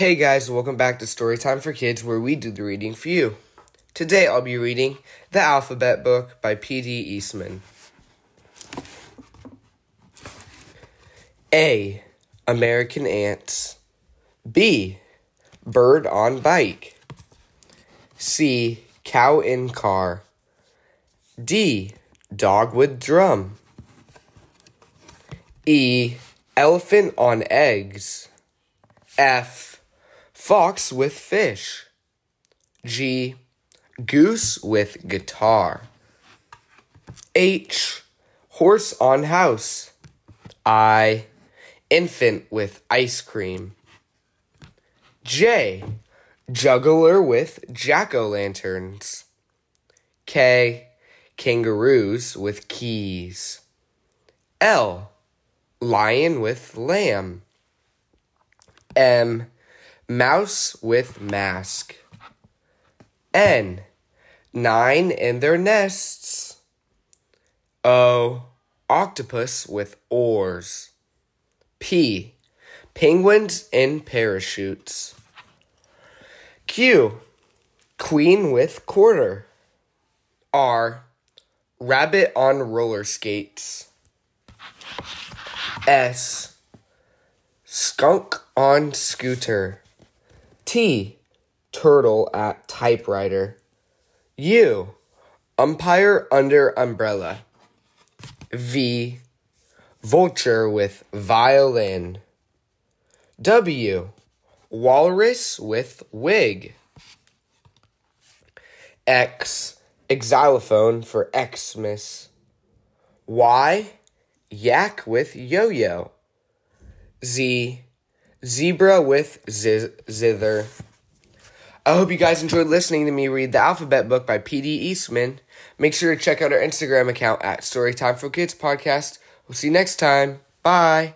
Hey guys, welcome back to Storytime for Kids where we do the reading for you. Today I'll be reading The Alphabet Book by P.D. Eastman. A. American Ants. B. Bird on Bike. C. Cow in Car. D. Dog with Drum. E. Elephant on Eggs. F. Fox with Fish. G. Goose with Guitar. H. Horse on House. I. Infant with Ice Cream. J. Juggler with Jack o' lanterns. K. Kangaroos with keys. L. Lion with lamb. M. Mouse with mask. N. Nine in their nests. O. Octopus with oars. P. Penguins in parachutes. Q. Queen with quarter. R. Rabbit on roller skates. S. Skunk on scooter. T. Turtle at typewriter. U. Umpire under umbrella. V. Vulture with violin. W. Walrus with wig. X. Xylophone for Xmas. Y. Yak with yo yo. Z. Zebra with zi- zither. I hope you guys enjoyed listening to me read the alphabet book by P.D. Eastman. Make sure to check out our Instagram account at Storytime for Kids Podcast. We'll see you next time. Bye.